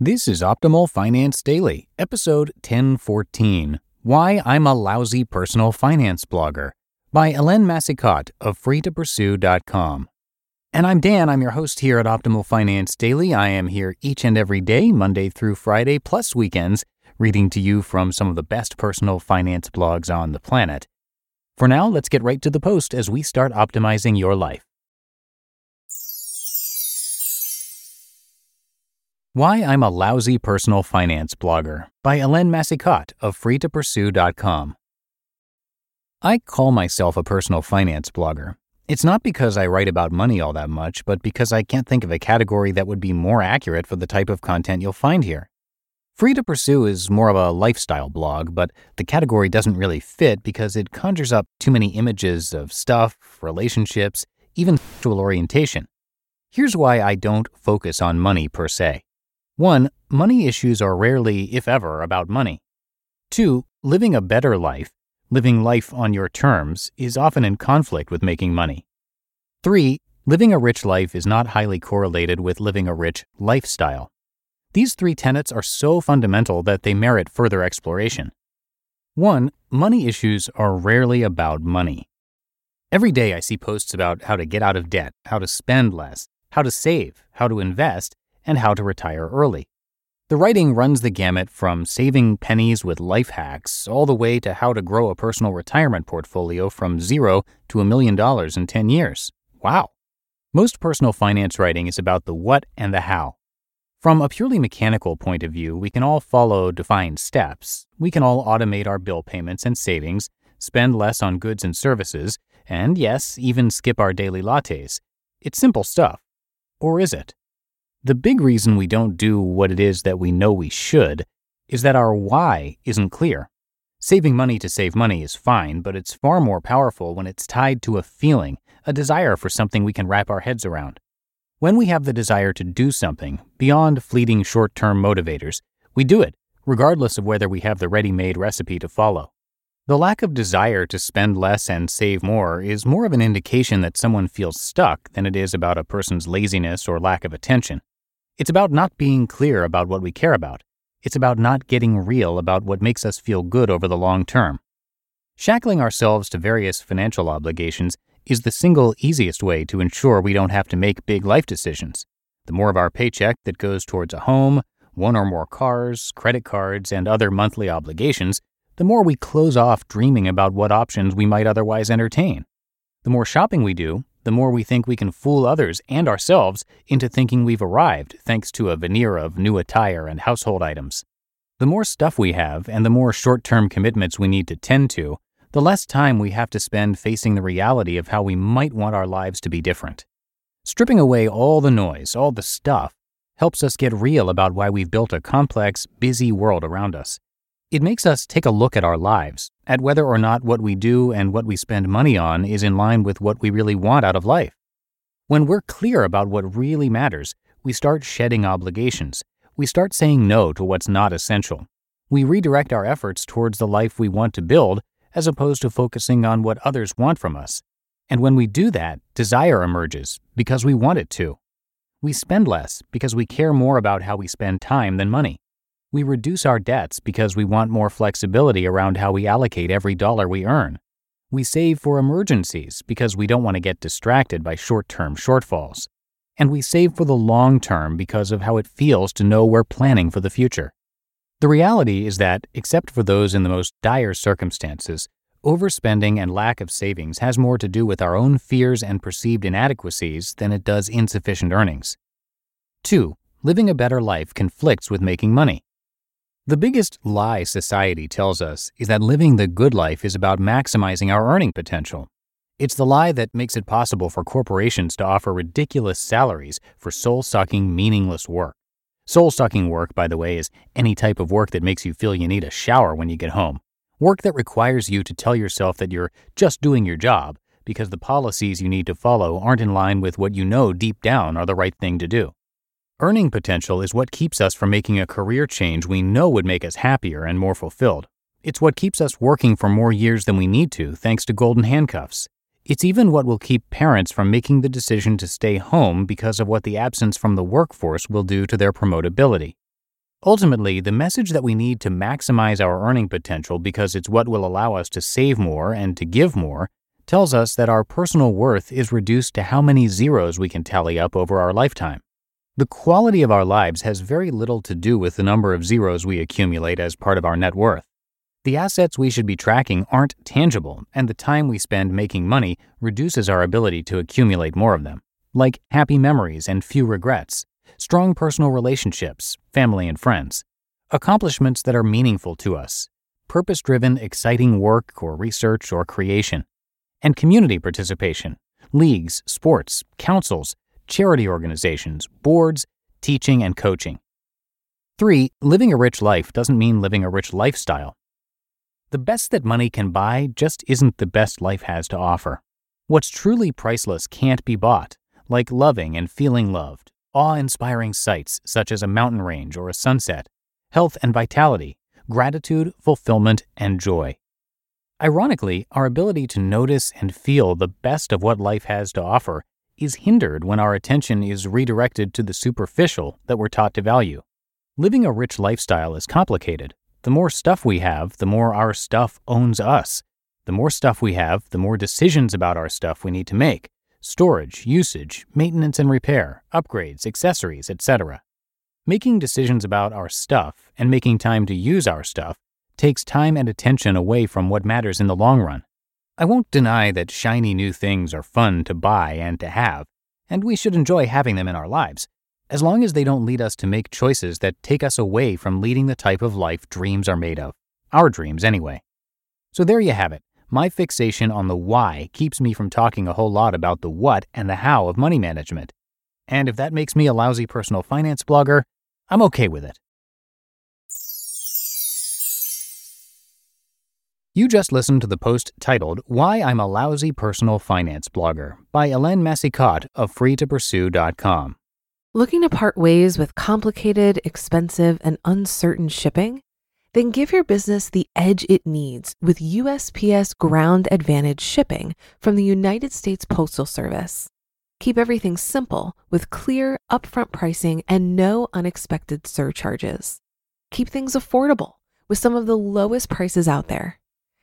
This is Optimal Finance Daily, episode 1014 Why I'm a Lousy Personal Finance Blogger by Hélène Massicotte of freetopursue.com. And I'm Dan, I'm your host here at Optimal Finance Daily. I am here each and every day, Monday through Friday, plus weekends, reading to you from some of the best personal finance blogs on the planet. For now, let's get right to the post as we start optimizing your life. Why I'm a Lousy Personal Finance Blogger by Hélène Massicotte of freetopursue.com. I call myself a personal finance blogger. It's not because I write about money all that much, but because I can't think of a category that would be more accurate for the type of content you'll find here. Free to Pursue is more of a lifestyle blog, but the category doesn't really fit because it conjures up too many images of stuff, relationships, even sexual orientation. Here's why I don't focus on money per se. One, money issues are rarely, if ever, about money. Two, living a better life, living life on your terms, is often in conflict with making money. Three, living a rich life is not highly correlated with living a rich lifestyle. These three tenets are so fundamental that they merit further exploration. One, money issues are rarely about money. Every day I see posts about how to get out of debt, how to spend less, how to save, how to invest, and how to retire early. The writing runs the gamut from saving pennies with life hacks all the way to how to grow a personal retirement portfolio from zero to a million dollars in 10 years. Wow. Most personal finance writing is about the what and the how. From a purely mechanical point of view, we can all follow defined steps. We can all automate our bill payments and savings, spend less on goods and services, and yes, even skip our daily lattes. It's simple stuff. Or is it? The big reason we don't do what it is that we know we should is that our why isn't clear. Saving money to save money is fine, but it's far more powerful when it's tied to a feeling, a desire for something we can wrap our heads around. When we have the desire to do something, beyond fleeting short term motivators, we do it, regardless of whether we have the ready made recipe to follow. The lack of desire to spend less and save more is more of an indication that someone feels stuck than it is about a person's laziness or lack of attention. It's about not being clear about what we care about. It's about not getting real about what makes us feel good over the long term. Shackling ourselves to various financial obligations is the single easiest way to ensure we don't have to make big life decisions. The more of our paycheck that goes towards a home, one or more cars, credit cards, and other monthly obligations, the more we close off dreaming about what options we might otherwise entertain. The more shopping we do, the more we think we can fool others and ourselves into thinking we've arrived thanks to a veneer of new attire and household items. The more stuff we have and the more short term commitments we need to tend to, the less time we have to spend facing the reality of how we might want our lives to be different. Stripping away all the noise, all the stuff, helps us get real about why we've built a complex, busy world around us. It makes us take a look at our lives, at whether or not what we do and what we spend money on is in line with what we really want out of life. When we're clear about what really matters, we start shedding obligations. We start saying no to what's not essential. We redirect our efforts towards the life we want to build as opposed to focusing on what others want from us. And when we do that, desire emerges because we want it to. We spend less because we care more about how we spend time than money. We reduce our debts because we want more flexibility around how we allocate every dollar we earn. We save for emergencies because we don't want to get distracted by short term shortfalls. And we save for the long term because of how it feels to know we're planning for the future. The reality is that, except for those in the most dire circumstances, overspending and lack of savings has more to do with our own fears and perceived inadequacies than it does insufficient earnings. 2. Living a better life conflicts with making money. The biggest lie society tells us is that living the good life is about maximizing our earning potential. It's the lie that makes it possible for corporations to offer ridiculous salaries for soul sucking, meaningless work. Soul sucking work, by the way, is any type of work that makes you feel you need a shower when you get home. Work that requires you to tell yourself that you're just doing your job because the policies you need to follow aren't in line with what you know deep down are the right thing to do. Earning potential is what keeps us from making a career change we know would make us happier and more fulfilled. It's what keeps us working for more years than we need to, thanks to golden handcuffs. It's even what will keep parents from making the decision to stay home because of what the absence from the workforce will do to their promotability. Ultimately, the message that we need to maximize our earning potential because it's what will allow us to save more and to give more tells us that our personal worth is reduced to how many zeros we can tally up over our lifetime. The quality of our lives has very little to do with the number of zeros we accumulate as part of our net worth. The assets we should be tracking aren't tangible, and the time we spend making money reduces our ability to accumulate more of them, like happy memories and few regrets, strong personal relationships, family and friends, accomplishments that are meaningful to us, purpose driven, exciting work or research or creation, and community participation, leagues, sports, councils, charity organizations, boards, teaching, and coaching. 3. Living a rich life doesn't mean living a rich lifestyle. The best that money can buy just isn't the best life has to offer. What's truly priceless can't be bought, like loving and feeling loved, awe inspiring sights such as a mountain range or a sunset, health and vitality, gratitude, fulfillment, and joy. Ironically, our ability to notice and feel the best of what life has to offer is hindered when our attention is redirected to the superficial that we're taught to value. Living a rich lifestyle is complicated, the more stuff we have, the more our stuff owns us. The more stuff we have, the more decisions about our stuff we need to make storage, usage, maintenance and repair, upgrades, accessories, etc. Making decisions about our stuff and making time to use our stuff takes time and attention away from what matters in the long run. I won't deny that shiny new things are fun to buy and to have, and we should enjoy having them in our lives as long as they don't lead us to make choices that take us away from leading the type of life dreams are made of. Our dreams, anyway. So there you have it. My fixation on the why keeps me from talking a whole lot about the what and the how of money management. And if that makes me a lousy personal finance blogger, I'm okay with it. You just listened to the post titled Why I'm a Lousy Personal Finance Blogger by Hélène Massicotte of freetopursue.com. Looking to part ways with complicated, expensive, and uncertain shipping? Then give your business the edge it needs with USPS Ground Advantage shipping from the United States Postal Service. Keep everything simple with clear, upfront pricing and no unexpected surcharges. Keep things affordable with some of the lowest prices out there.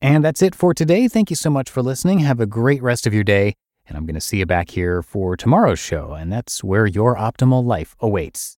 And that's it for today. Thank you so much for listening. Have a great rest of your day. And I'm going to see you back here for tomorrow's show. And that's where your optimal life awaits.